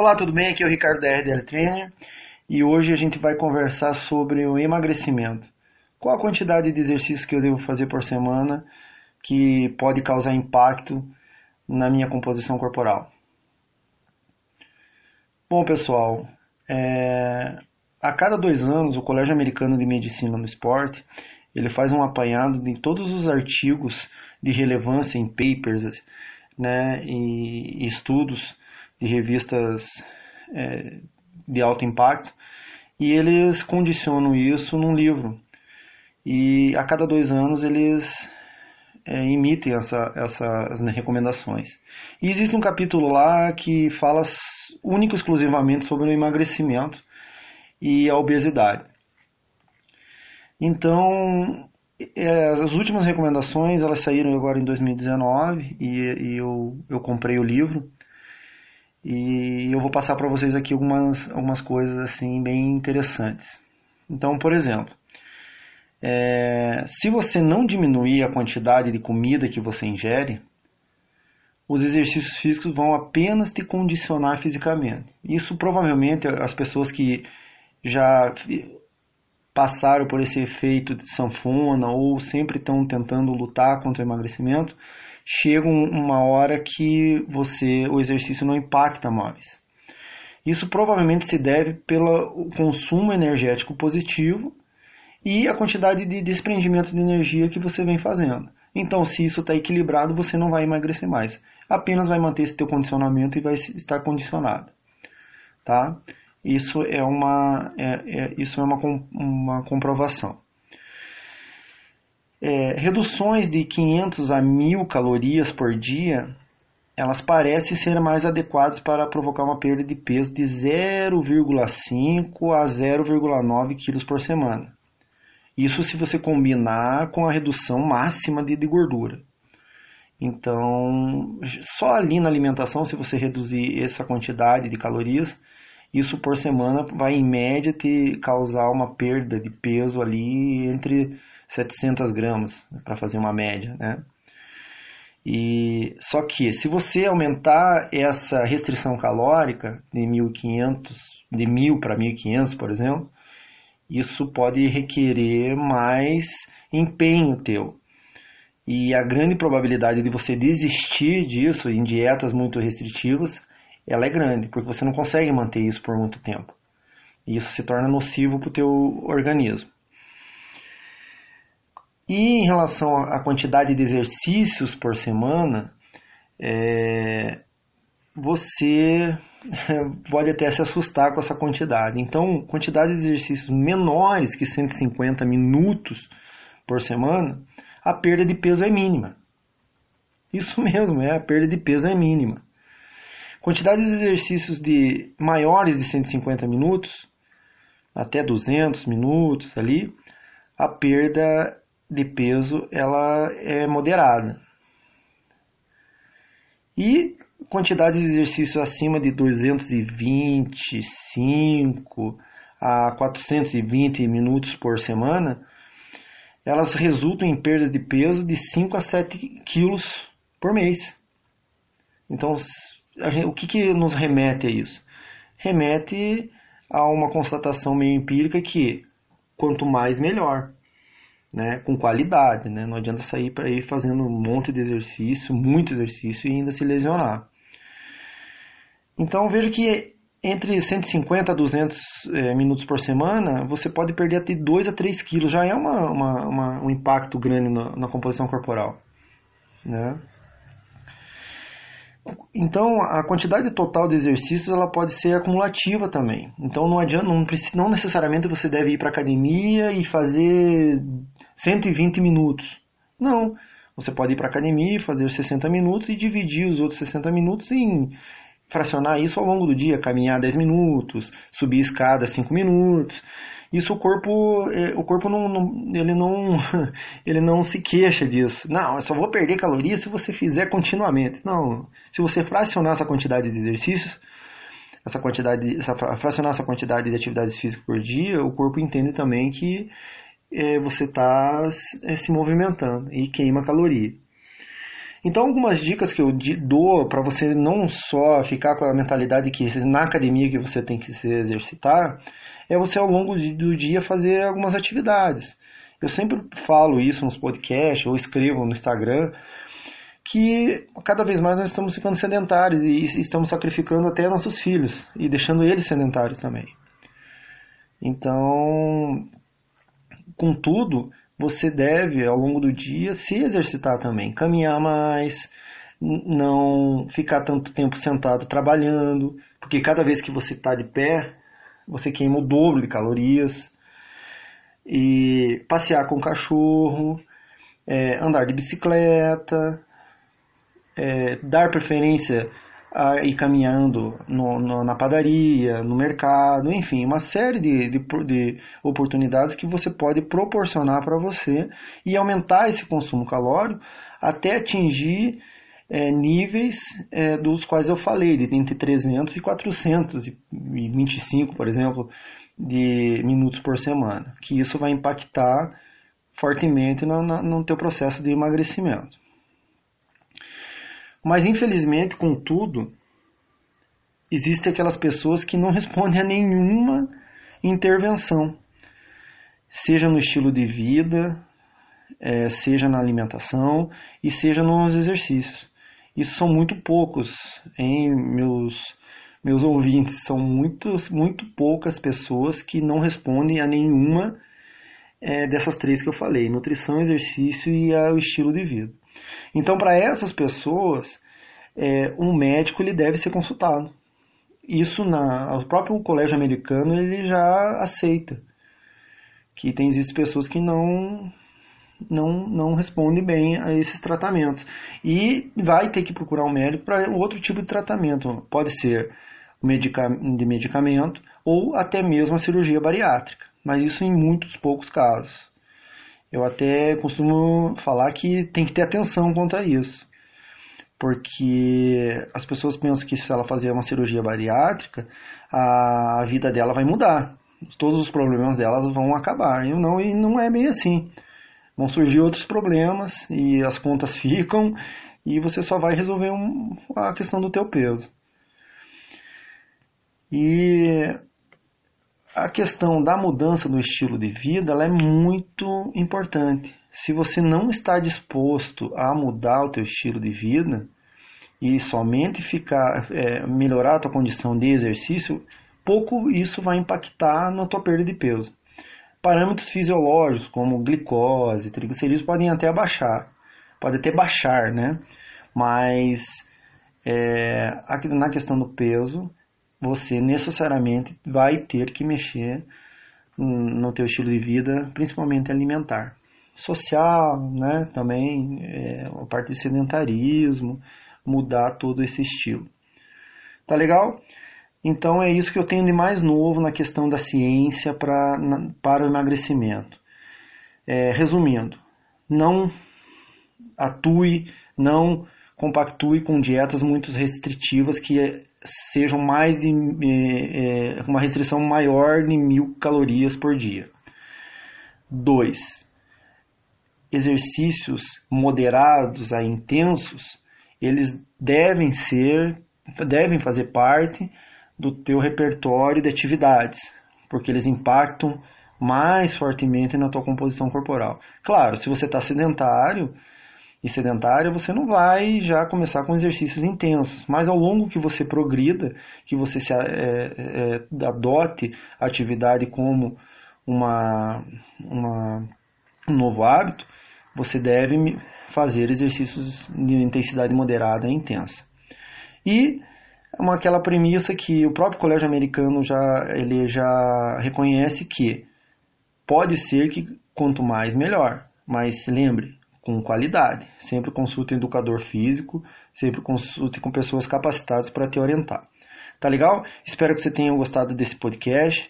Olá, tudo bem? Aqui é o Ricardo da RDL Trainer e hoje a gente vai conversar sobre o emagrecimento. Qual a quantidade de exercícios que eu devo fazer por semana que pode causar impacto na minha composição corporal? Bom, pessoal, é... a cada dois anos o Colégio Americano de Medicina no Esporte ele faz um apanhado de todos os artigos de relevância em papers né, e estudos de revistas é, de alto impacto e eles condicionam isso num livro. E a cada dois anos eles é, emitem essa, essas recomendações. E existe um capítulo lá que fala único exclusivamente sobre o emagrecimento e a obesidade. Então, é, as últimas recomendações elas saíram agora em 2019 e, e eu, eu comprei o livro e eu vou passar para vocês aqui algumas, algumas coisas assim bem interessantes. Então, por exemplo, é, se você não diminuir a quantidade de comida que você ingere, os exercícios físicos vão apenas te condicionar fisicamente. Isso provavelmente as pessoas que já passaram por esse efeito de sanfona ou sempre estão tentando lutar contra o emagrecimento, chega uma hora que você o exercício não impacta mais. Isso provavelmente se deve pelo consumo energético positivo e a quantidade de desprendimento de energia que você vem fazendo. Então, se isso está equilibrado, você não vai emagrecer mais. Apenas vai manter esse teu condicionamento e vai estar condicionado. Tá? Isso é uma, é, é, isso é uma, uma comprovação. É, reduções de 500 a 1000 calorias por dia, elas parecem ser mais adequadas para provocar uma perda de peso de 0,5 a 0,9 quilos por semana. Isso se você combinar com a redução máxima de, de gordura. Então, só ali na alimentação, se você reduzir essa quantidade de calorias, isso por semana vai em média te causar uma perda de peso ali entre 700 gramas, para fazer uma média, né? E só que se você aumentar essa restrição calórica de 1500, de 1000 para 1500, por exemplo, isso pode requerer mais empenho teu. E a grande probabilidade de você desistir disso em dietas muito restritivas, ela é grande, porque você não consegue manter isso por muito tempo. E isso se torna nocivo para o teu organismo. E em relação à quantidade de exercícios por semana, é, você pode até se assustar com essa quantidade. Então, quantidade de exercícios menores que 150 minutos por semana, a perda de peso é mínima. Isso mesmo, é a perda de peso é mínima. Quantidade de exercícios de maiores de 150 minutos, até 200 minutos ali, a perda de peso ela é moderada. E quantidade de exercícios acima de 225 a 420 minutos por semana, elas resultam em perdas de peso de 5 a 7 quilos por mês. Então, gente, o que, que nos remete a isso? Remete a uma constatação meio empírica que quanto mais melhor né, com qualidade, né? Não adianta sair para ir fazendo um monte de exercício, muito exercício e ainda se lesionar. Então veja que entre 150 a 200 é, minutos por semana, você pode perder até 2 a 3 quilos, já é uma, uma, uma um impacto grande na, na composição corporal. Né? Então, a quantidade total de exercícios ela pode ser acumulativa também. Então, não adianta, não, não necessariamente você deve ir para academia e fazer 120 minutos. Não. Você pode ir para a academia fazer 60 minutos e dividir os outros 60 minutos em fracionar isso ao longo do dia, caminhar 10 minutos, subir escada 5 minutos. Isso o corpo, é, o corpo não, não, ele não, ele não se queixa disso. Não, eu só vou perder calorias se você fizer continuamente. Não, se você fracionar essa quantidade de exercícios, essa quantidade, essa, fracionar essa quantidade de atividades físicas por dia, o corpo entende também que é, você está é, se movimentando e queima caloria. Então, algumas dicas que eu dou para você não só ficar com a mentalidade que na academia que você tem que se exercitar, é você ao longo do dia fazer algumas atividades. Eu sempre falo isso nos podcasts ou escrevo no Instagram que cada vez mais nós estamos ficando sedentários e estamos sacrificando até nossos filhos e deixando eles sedentários também. Então, contudo, você deve, ao longo do dia, se exercitar também, caminhar mais, não ficar tanto tempo sentado trabalhando, porque cada vez que você está de pé, você queima o dobro de calorias. E passear com o cachorro, é, andar de bicicleta, é, dar preferência a ir caminhando no, no, na padaria, no mercado, enfim, uma série de, de, de oportunidades que você pode proporcionar para você e aumentar esse consumo calórico até atingir é, níveis é, dos quais eu falei, de entre 300 e 425, por exemplo, de minutos por semana, que isso vai impactar fortemente no, no, teu processo de emagrecimento. Mas infelizmente, contudo, existem aquelas pessoas que não respondem a nenhuma intervenção, seja no estilo de vida, é, seja na alimentação e seja nos exercícios. Isso são muito poucos, em meus meus ouvintes, são muitos, muito poucas pessoas que não respondem a nenhuma é, dessas três que eu falei: nutrição, exercício e o estilo de vida. Então, para essas pessoas, é, um médico ele deve ser consultado. Isso na, o próprio colégio americano ele já aceita que tem existem pessoas que não não não respondem bem a esses tratamentos e vai ter que procurar um médico para outro tipo de tratamento. Pode ser de medicamento ou até mesmo a cirurgia bariátrica, mas isso em muitos poucos casos. Eu até costumo falar que tem que ter atenção quanto a isso. Porque as pessoas pensam que se ela fazer uma cirurgia bariátrica, a vida dela vai mudar. Todos os problemas delas vão acabar. E não, e não é bem assim. Vão surgir outros problemas e as contas ficam e você só vai resolver um, a questão do teu peso. E a questão da mudança do estilo de vida é muito importante. Se você não está disposto a mudar o teu estilo de vida e somente ficar é, melhorar a tua condição de exercício, pouco isso vai impactar na tua perda de peso. Parâmetros fisiológicos como glicose, triglicerídeos podem até abaixar, pode até baixar, né? Mas é, na questão do peso, você necessariamente vai ter que mexer no teu estilo de vida, principalmente alimentar. Social, né, também é, a parte de sedentarismo, mudar todo esse estilo. Tá legal? Então é isso que eu tenho de mais novo na questão da ciência pra, na, para o emagrecimento. É, resumindo, não atue, não compactue com dietas muito restritivas que sejam mais de é, é uma restrição maior de mil calorias por dia. 2. Exercícios moderados a intensos, eles devem ser, devem fazer parte do teu repertório de atividades, porque eles impactam mais fortemente na tua composição corporal. Claro, se você está sedentário, e sedentária, você não vai já começar com exercícios intensos. Mas ao longo que você progrida, que você se, é, é, adote a atividade como uma, uma, um novo hábito, você deve fazer exercícios de intensidade moderada e intensa. E uma, aquela premissa que o próprio colégio americano já, ele já reconhece que pode ser que quanto mais melhor. Mas lembre, com qualidade. Sempre consulte um educador físico, sempre consulte com pessoas capacitadas para te orientar. Tá legal? Espero que você tenha gostado desse podcast.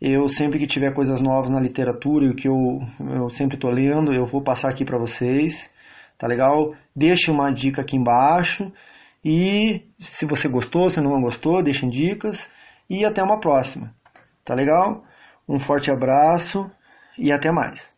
Eu sempre que tiver coisas novas na literatura e o que eu, eu sempre estou lendo, eu vou passar aqui para vocês. Tá legal? Deixe uma dica aqui embaixo. E se você gostou, se não gostou, deixem dicas. E até uma próxima. Tá legal? Um forte abraço e até mais.